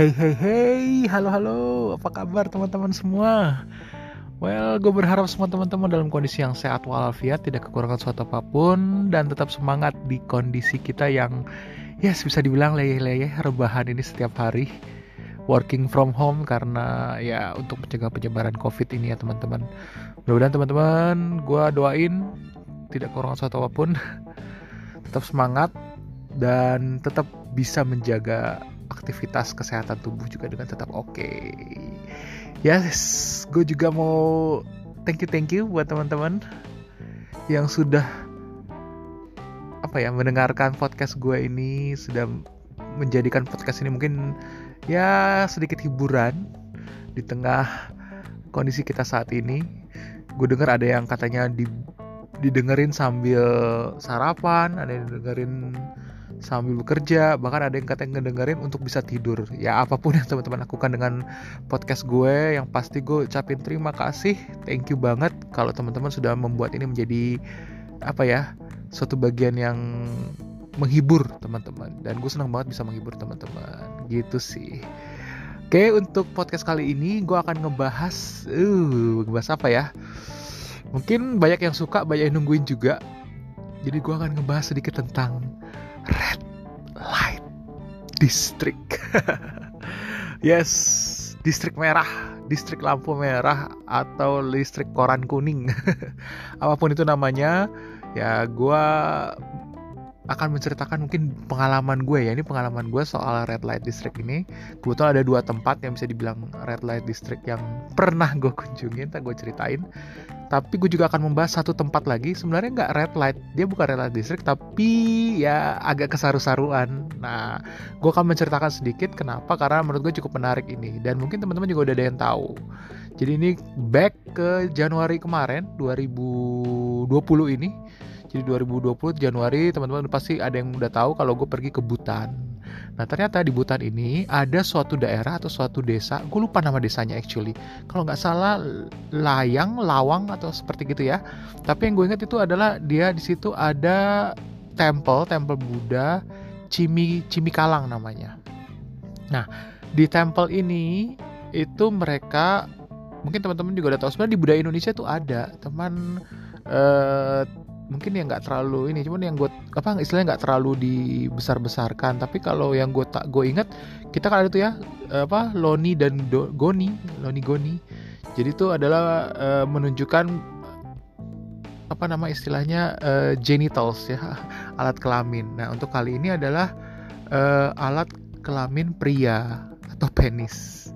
Hey hey hey, halo halo, apa kabar teman-teman semua? Well, gue berharap semua teman-teman dalam kondisi yang sehat walafiat, tidak kekurangan suatu apa pun, dan tetap semangat di kondisi kita yang, yes bisa dibilang leyeh-leyeh rebahan ini setiap hari. Working from home karena ya untuk mencegah penyebaran COVID ini ya teman-teman. Mudah-mudahan teman-teman, gue doain tidak kekurangan suatu apa pun, tetap semangat dan tetap bisa menjaga aktivitas kesehatan tubuh juga dengan tetap oke. Okay. Yes, gue juga mau thank you thank you buat teman-teman yang sudah apa ya mendengarkan podcast gue ini sudah menjadikan podcast ini mungkin ya sedikit hiburan di tengah kondisi kita saat ini. Gue dengar ada yang katanya di didengerin sambil sarapan, ada yang dengerin sambil bekerja bahkan ada yang katanya ngedengerin untuk bisa tidur. Ya apa pun yang teman-teman lakukan dengan podcast gue yang pasti gue ucapin terima kasih. Thank you banget kalau teman-teman sudah membuat ini menjadi apa ya suatu bagian yang menghibur teman-teman. Dan gue senang banget bisa menghibur teman-teman. Gitu sih. Oke untuk podcast kali ini gue akan ngebahas uh ngebahas apa ya? Mungkin banyak yang suka banyak yang nungguin juga. Jadi gue akan ngebahas sedikit tentang Red Light District. yes, distrik merah, distrik lampu merah atau listrik koran kuning. Apa pun itu namanya, ya gue akan menceritakan mungkin pengalaman gue ya ini pengalaman gue soal red light district ini kebetulan ada dua tempat yang bisa dibilang red light district yang pernah gue kunjungin tak gue ceritain tapi gue juga akan membahas satu tempat lagi sebenarnya nggak red light. Dia bukan red light district tapi ya agak kesaru-saruan. Nah gue akan menceritakan sedikit kenapa karena menurut gue cukup menarik ini. Dan mungkin teman-teman juga udah ada yang tahu. Jadi ini back ke Januari kemarin 2020 ini. Jadi 2020 Januari teman-teman pasti ada yang udah tahu kalau gue pergi ke Butan. Nah ternyata di Butan ini ada suatu daerah atau suatu desa, gue lupa nama desanya actually. Kalau nggak salah Layang, Lawang atau seperti gitu ya. Tapi yang gue ingat itu adalah dia di situ ada temple, temple Buddha Cimi Cimikalang namanya. Nah di temple ini itu mereka mungkin teman-teman juga udah tahu sebenarnya di budaya Indonesia tuh ada teman uh, mungkin yang nggak terlalu ini cuman yang gue apa istilahnya nggak terlalu dibesar besarkan tapi kalau yang gue tak gue inget kita kan ada tuh ya apa Loni dan Do, Goni Loni Goni. Jadi itu adalah uh, menunjukkan apa nama istilahnya uh, genitals ya alat kelamin. Nah untuk kali ini adalah uh, alat kelamin pria atau penis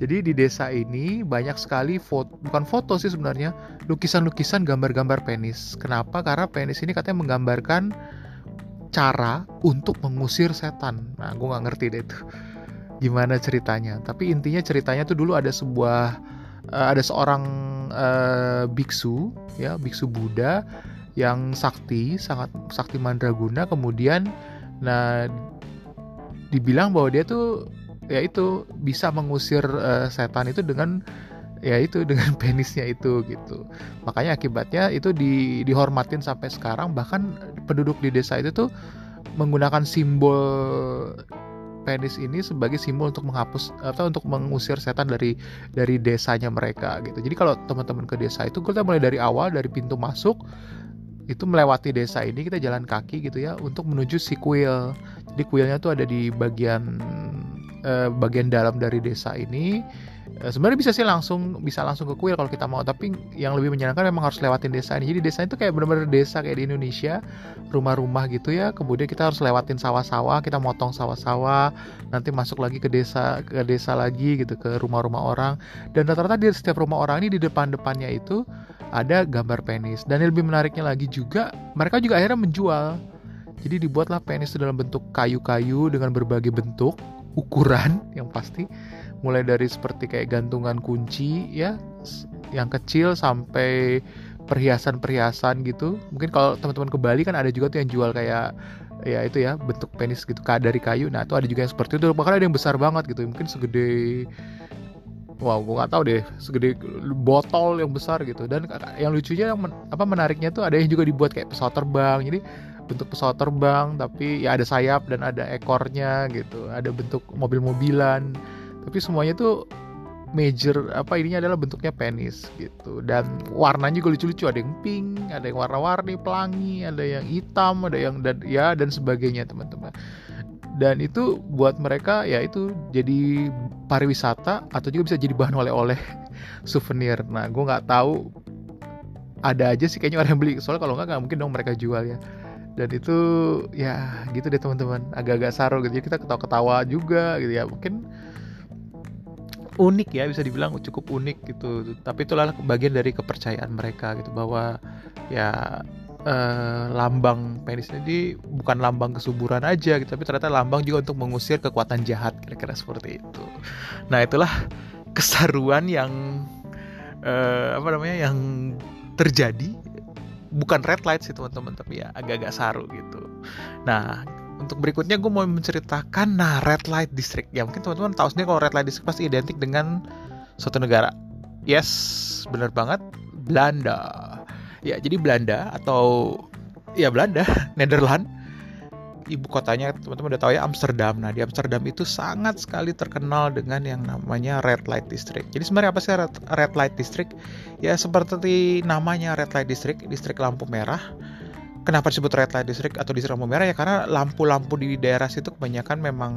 jadi di desa ini banyak sekali foto, bukan foto sih sebenarnya, lukisan-lukisan gambar-gambar penis. Kenapa? Karena penis ini katanya menggambarkan cara untuk mengusir setan. Nah, gue nggak ngerti deh itu gimana ceritanya. Tapi intinya ceritanya tuh dulu ada sebuah uh, ada seorang uh, biksu, ya biksu Buddha yang sakti, sangat sakti mandraguna. Kemudian, nah dibilang bahwa dia tuh ya itu bisa mengusir uh, setan itu dengan ya itu dengan penisnya itu gitu. Makanya akibatnya itu di, dihormatin sampai sekarang. Bahkan penduduk di desa itu tuh menggunakan simbol penis ini sebagai simbol untuk menghapus atau untuk mengusir setan dari dari desanya mereka gitu. Jadi kalau teman-teman ke desa itu kita mulai dari awal dari pintu masuk itu melewati desa ini kita jalan kaki gitu ya untuk menuju si kuil. Jadi kuilnya tuh ada di bagian uh, bagian dalam dari desa ini uh, sebenarnya bisa sih langsung bisa langsung ke kuil kalau kita mau. Tapi yang lebih menyenangkan memang harus lewatin desa ini. Jadi desa itu kayak benar-benar desa kayak di Indonesia. Rumah-rumah gitu ya. Kemudian kita harus lewatin sawah-sawah. Kita motong sawah-sawah. Nanti masuk lagi ke desa ke desa lagi gitu ke rumah-rumah orang. Dan rata-rata di setiap rumah orang ini di depan-depannya itu ada gambar penis. Dan yang lebih menariknya lagi juga mereka juga akhirnya menjual. Jadi dibuatlah penis dalam bentuk kayu-kayu dengan berbagai bentuk ukuran yang pasti. Mulai dari seperti kayak gantungan kunci ya yang kecil sampai perhiasan-perhiasan gitu. Mungkin kalau teman-teman ke Bali kan ada juga tuh yang jual kayak ya itu ya bentuk penis gitu dari kayu. Nah itu ada juga yang seperti itu. Bahkan ada yang besar banget gitu mungkin segede wow gue nggak tahu deh segede botol yang besar gitu. Dan yang lucunya yang men, apa menariknya tuh ada yang juga dibuat kayak pesawat terbang. Jadi bentuk pesawat terbang tapi ya ada sayap dan ada ekornya gitu ada bentuk mobil-mobilan. Tapi semuanya tuh major apa ininya adalah bentuknya penis gitu. Dan warnanya juga lucu-lucu ada yang pink ada yang warna-warni pelangi ada yang hitam ada yang dan ya dan sebagainya teman-teman. Dan itu buat mereka ya itu jadi pariwisata atau juga bisa jadi bahan oleh-oleh souvenir. Nah gue nggak tahu ada aja sih kayaknya orang yang beli. Soalnya kalau nggak nggak mungkin dong mereka jual ya dan itu ya gitu deh teman-teman. Agak-agak saru gitu. Ya kita ketawa-ketawa juga gitu ya. Mungkin unik ya bisa dibilang cukup unik gitu. Tapi itulah bagian dari kepercayaan mereka gitu bahwa ya eh, lambang penis ini bukan lambang kesuburan aja gitu tapi ternyata lambang juga untuk mengusir kekuatan jahat kira-kira seperti itu. Nah itulah kesaruan yang eh, apa namanya yang terjadi bukan red light sih teman-teman tapi ya agak-agak saru gitu. Nah untuk berikutnya gue mau menceritakan nah red light district. Ya mungkin teman-teman tahu sendiri kalau red light district pasti identik dengan suatu negara. Yes benar banget Belanda. Ya jadi Belanda atau ya Belanda Nederland ibu kotanya teman-teman udah tahu ya Amsterdam. Nah di Amsterdam itu sangat sekali terkenal dengan yang namanya red light district. Jadi sebenarnya apa sih red, light district? Ya seperti namanya red light district, distrik lampu merah kenapa disebut red light district atau distrik lampu merah ya karena lampu-lampu di daerah situ kebanyakan memang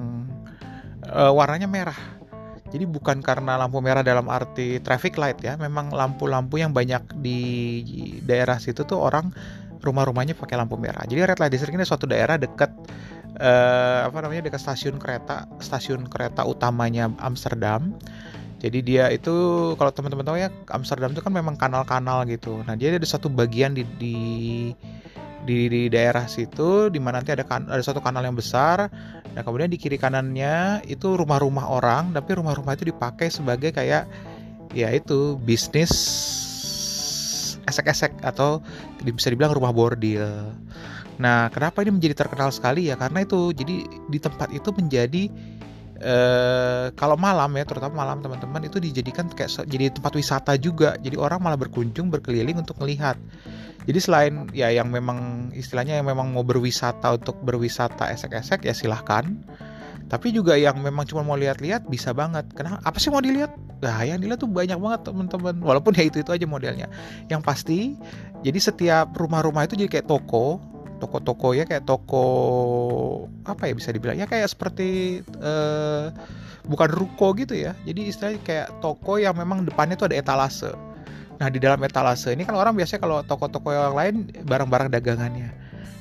uh, warnanya merah. Jadi bukan karena lampu merah dalam arti traffic light ya, memang lampu-lampu yang banyak di daerah situ tuh orang rumah-rumahnya pakai lampu merah. Jadi red light district ini suatu daerah dekat uh, apa namanya dekat stasiun kereta, stasiun kereta utamanya Amsterdam. Jadi dia itu kalau teman-teman tahu ya Amsterdam itu kan memang kanal-kanal gitu. Nah dia ada satu bagian di, di di, di daerah situ di mana nanti ada kan, ada satu kanal yang besar nah kemudian di kiri kanannya itu rumah-rumah orang tapi rumah-rumah itu dipakai sebagai kayak ya itu bisnis esek-esek atau bisa dibilang rumah bordil. Nah kenapa ini menjadi terkenal sekali ya? Karena itu jadi di tempat itu menjadi Uh, kalau malam ya terutama malam teman-teman itu dijadikan kayak jadi tempat wisata juga. Jadi orang malah berkunjung berkeliling untuk melihat. Jadi selain ya yang memang istilahnya yang memang mau berwisata untuk berwisata esek-esek ya silahkan. Tapi juga yang memang cuma mau lihat-lihat bisa banget. Kenapa? Apa sih mau dilihat? Nah, yang dilihat tuh banyak banget teman-teman. Walaupun ya itu itu aja modelnya. Yang pasti, jadi setiap rumah-rumah itu jadi kayak toko, toko-toko ya kayak toko apa ya bisa dibilang ya kayak seperti uh, bukan ruko gitu ya. Jadi istilahnya kayak toko yang memang depannya tuh ada etalase Nah di dalam etalase ini kan orang biasanya kalau toko-toko yang lain barang-barang dagangannya.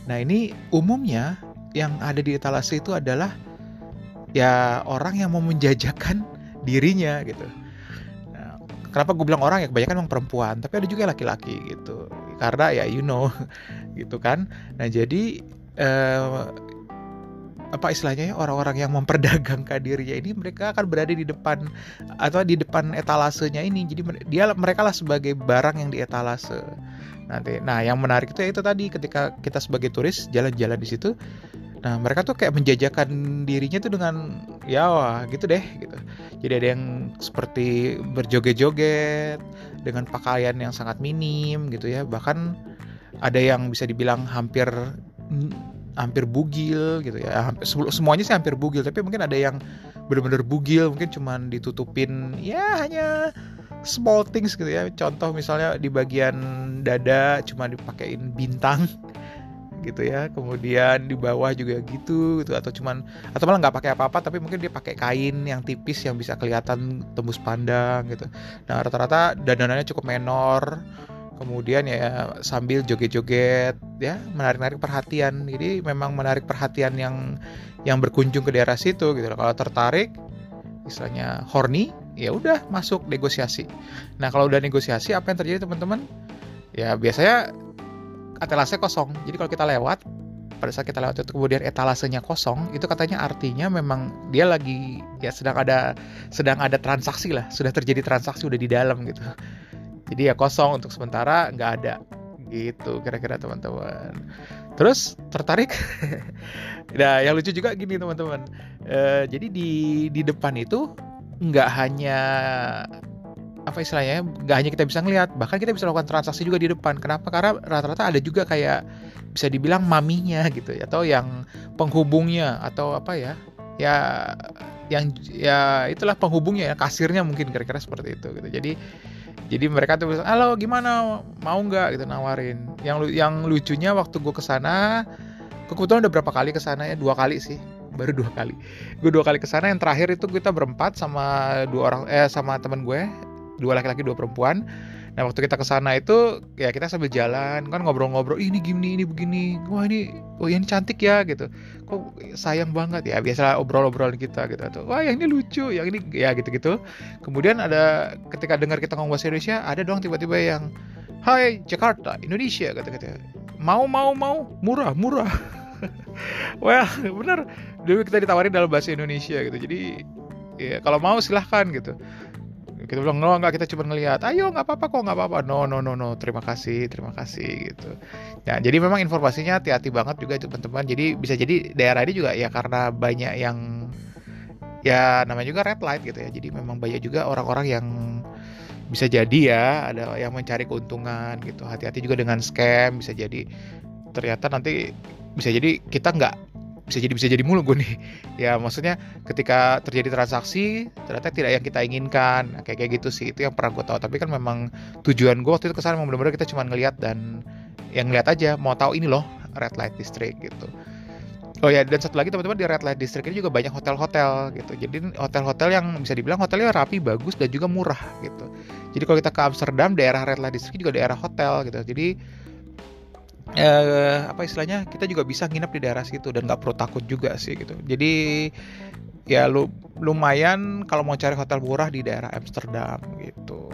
Nah ini umumnya yang ada di etalase itu adalah ya orang yang mau menjajakan dirinya gitu. Nah, kenapa gue bilang orang ya kebanyakan memang perempuan, tapi ada juga laki-laki gitu. Karena ya you know gitu kan. Nah jadi eh, apa istilahnya ya orang-orang yang memperdagangkan dirinya ini mereka akan berada di depan atau di depan etalasenya ini jadi dia mereka lah sebagai barang yang di etalase nanti nah yang menarik itu ya itu tadi ketika kita sebagai turis jalan-jalan di situ nah mereka tuh kayak menjajakan dirinya tuh dengan ya wah gitu deh gitu. Jadi ada yang seperti berjoget-joget dengan pakaian yang sangat minim gitu ya. Bahkan ada yang bisa dibilang hampir hampir bugil gitu ya. Hampir, semuanya sih hampir bugil tapi mungkin ada yang benar-benar bugil mungkin cuman ditutupin ya hanya small things gitu ya. Contoh misalnya di bagian dada cuma dipakein bintang gitu ya. Kemudian di bawah juga gitu gitu. Atau cuman atau malah nggak pakai apa-apa tapi mungkin dia pakai kain yang tipis yang bisa kelihatan tembus pandang gitu. Nah rata-rata dandanannya cukup menor. Kemudian ya sambil joget-joget ya menarik-narik perhatian. Jadi memang menarik perhatian yang yang berkunjung ke daerah situ gitu kalau tertarik misalnya horny ya udah masuk negosiasi. Nah kalau udah negosiasi apa yang terjadi teman-teman? Ya biasanya etalase kosong. Jadi kalau kita lewat pada saat kita lewat itu kemudian etalasenya kosong itu katanya artinya memang dia lagi ya sedang ada sedang ada transaksi lah. Sudah terjadi transaksi udah di dalam gitu. Jadi ya kosong untuk sementara nggak ada. Gitu kira-kira teman-teman. Terus tertarik? Nah yang lucu juga gini teman-teman. E, jadi di di depan itu nggak hanya apa istilahnya nggak hanya kita bisa ngelihat bahkan kita bisa lakukan transaksi juga di depan. Kenapa? Karena rata-rata ada juga kayak bisa dibilang maminya gitu ya atau yang penghubungnya atau apa ya ya yang ya itulah penghubungnya ya kasirnya mungkin kira-kira seperti itu gitu. Jadi jadi mereka tuh halo gimana? Mau nggak? Gitu nawarin. Yang yang lucunya waktu gue ke sana kebetulan udah berapa kali ke sana ya dua kali sih baru dua kali. Gue dua kali ke sana yang terakhir itu kita berempat sama dua orang eh sama temen gue dua laki-laki dua perempuan. Nah waktu kita ke sana itu ya kita sambil jalan kan ngobrol-ngobrol ini gini ini begini wah ini oh ini cantik ya gitu. Kok sayang banget ya? Biasa obrol-obrol kita gitu. Tuh wah yang ini lucu yang ini ya gitu-gitu. Kemudian ada ketika dengar kita ngomong bahasa Indonesia ada dong tiba-tiba yang Hai Jakarta Indonesia kata-kata. Mau mau mau murah murah. Wah bener dulu kita ditawarin dalam bahasa Indonesia gitu. Jadi ya kalau mau silahkan gitu kita bilang no nggak kita cuma ngelihat. Ayo nggak apa-apa kok nggak apa-apa. No no no no terima kasih terima kasih gitu. Ya jadi memang informasinya hati-hati banget juga teman-teman. Jadi bisa jadi daerah ini juga ya karena banyak yang ya namanya juga red light gitu ya. Jadi memang banyak juga orang-orang yang bisa jadi ya ada yang mencari keuntungan gitu. Hati-hati juga dengan scam bisa jadi ternyata nanti bisa jadi kita nggak bisa jadi bisa jadi mulu gue nih ya maksudnya ketika terjadi transaksi ternyata tidak yang kita inginkan kayak kayak gitu sih itu yang pernah gue tahu tapi kan memang tujuan gue waktu itu ke sana memang benar-benar kita cuma ngelihat dan yang ngeliat aja mau tahu ini loh red light district gitu Oh ya dan satu lagi teman-teman di red light district ini juga banyak hotel-hotel gitu. Jadi hotel-hotel yang bisa dibilang hotelnya rapi, bagus dan juga murah gitu. Jadi kalau kita ke Amsterdam daerah red light district juga daerah hotel gitu. Jadi eh, apa istilahnya kita juga bisa nginep di daerah situ dan nggak perlu takut juga sih gitu. Jadi ya lu lumayan kalau mau cari hotel murah di daerah Amsterdam gitu.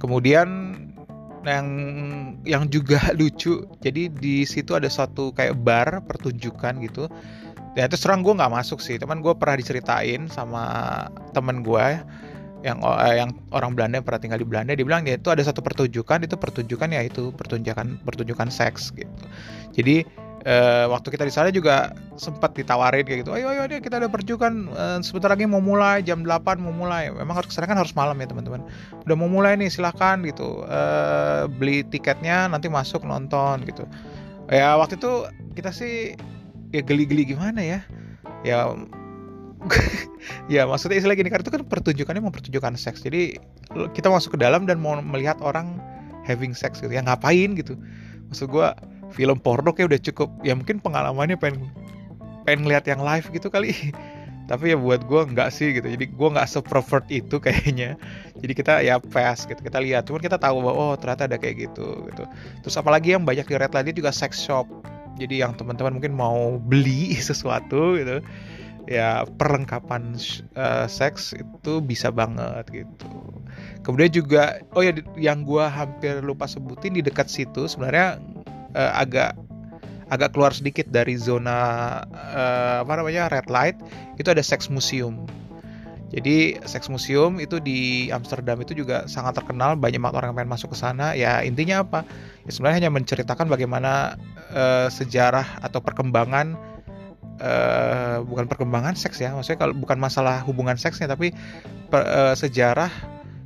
Kemudian yang yang juga lucu jadi di situ ada suatu kayak bar pertunjukan gitu. Dan itu serang gue nggak masuk sih teman gue pernah diceritain sama temen gue yang uh, yang orang Belanda yang pernah tinggal di Belanda dia bilang dia itu ada satu pertunjukan itu pertunjukan ya itu pertunjukan pertunjukan seks gitu. Jadi uh, waktu kita di sana juga sempat ditawarin kayak gitu ayo ayo deh kita ada pertunjukan uh, sebentar lagi mau mulai jam 8 mau mulai. Memang harus ke sana kan harus malam ya teman-teman. Udah mau mulai nih silahkan gitu. Uh, beli tiketnya nanti masuk nonton gitu. Ya waktu itu kita sih ya geli-geli gimana ya? Ya ya maksudnya istilah gini karena itu kan pertunjukannya mau pertunjukan seks. Jadi kita masuk ke dalam dan mau melihat orang having sex gitu. Ya ngapain gitu? Maksud gue film porno kayak udah cukup. Ya mungkin pengalamannya pengen pengen ngeliat yang live gitu kali. Tapi ya buat gue nggak sih gitu. Jadi gue nggak sepervert itu kayaknya. Jadi kita ya fast gitu. Kita lihat. Cuman kita tahu bahwa oh ternyata ada kayak gitu gitu. Terus apalagi yang banyak di red light juga sex shop. Jadi yang teman-teman mungkin mau beli sesuatu gitu ya perlengkapan uh, seks itu bisa banget gitu. Kemudian juga oh ya yang gue hampir lupa sebutin di dekat situ sebenarnya uh, agak agak keluar sedikit dari zona uh, apa namanya red light itu ada seks museum. Jadi seks museum itu di Amsterdam itu juga sangat terkenal, banyak banget orang yang pengen masuk ke sana. Ya intinya apa? Ya sebenarnya hanya menceritakan bagaimana uh, sejarah atau perkembangan uh, bukan perkembangan seks ya. Maksudnya kalau bukan masalah hubungan seksnya tapi per, uh, sejarah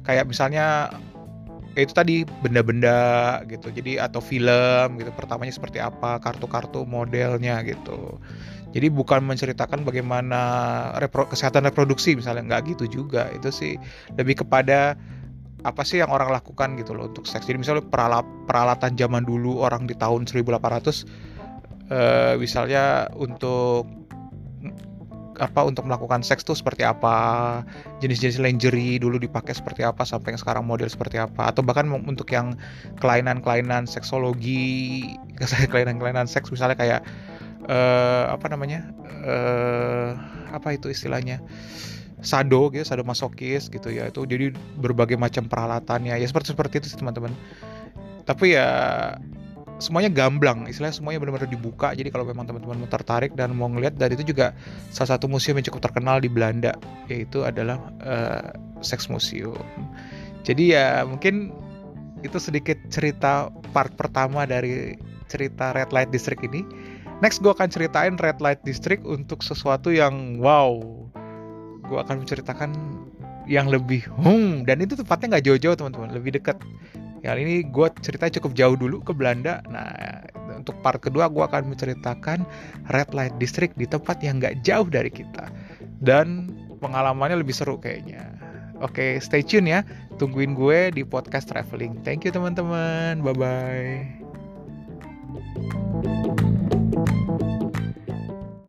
kayak misalnya ya itu tadi benda-benda gitu. Jadi atau film gitu pertamanya seperti apa kartu-kartu modelnya gitu. Jadi bukan menceritakan bagaimana repro kesehatan reproduksi misalnya. Nggak gitu juga. Itu sih lebih kepada apa sih yang orang lakukan gitu loh untuk seks. Jadi misalnya peralat peralatan zaman dulu orang di tahun 1800 uh, misalnya untuk apa untuk melakukan seks tuh seperti apa jenis-jenis lingerie dulu dipakai seperti apa sampai yang sekarang model seperti apa atau bahkan untuk yang kelainan-kelainan seksologi kelainan-kelainan seks misalnya kayak uh, apa namanya uh, apa itu istilahnya sado gitu sado masokis gitu ya itu jadi berbagai macam peralatannya ya seperti seperti itu sih teman-teman. Tapi ya semuanya gamblang istilahnya semuanya benar-benar dibuka. Jadi kalau memang teman-teman mau tertarik dan mau ngeliat dan itu juga salah satu museum yang cukup terkenal di Belanda yaitu adalah uh, Sex Museum. Jadi ya mungkin itu sedikit cerita part pertama dari cerita Red Light District ini. Next gue akan ceritain Red Light District untuk sesuatu yang wow gue akan menceritakan yang lebih hung dan itu tempatnya nggak jauh-jauh teman-teman lebih dekat Kali ini gue cerita cukup jauh dulu ke Belanda. Nah, untuk part kedua gue akan menceritakan Red Light District di tempat yang nggak jauh dari kita. Dan pengalamannya lebih seru kayaknya. Oke, stay tune ya. Tungguin gue di podcast traveling. Thank you teman-teman. Bye-bye.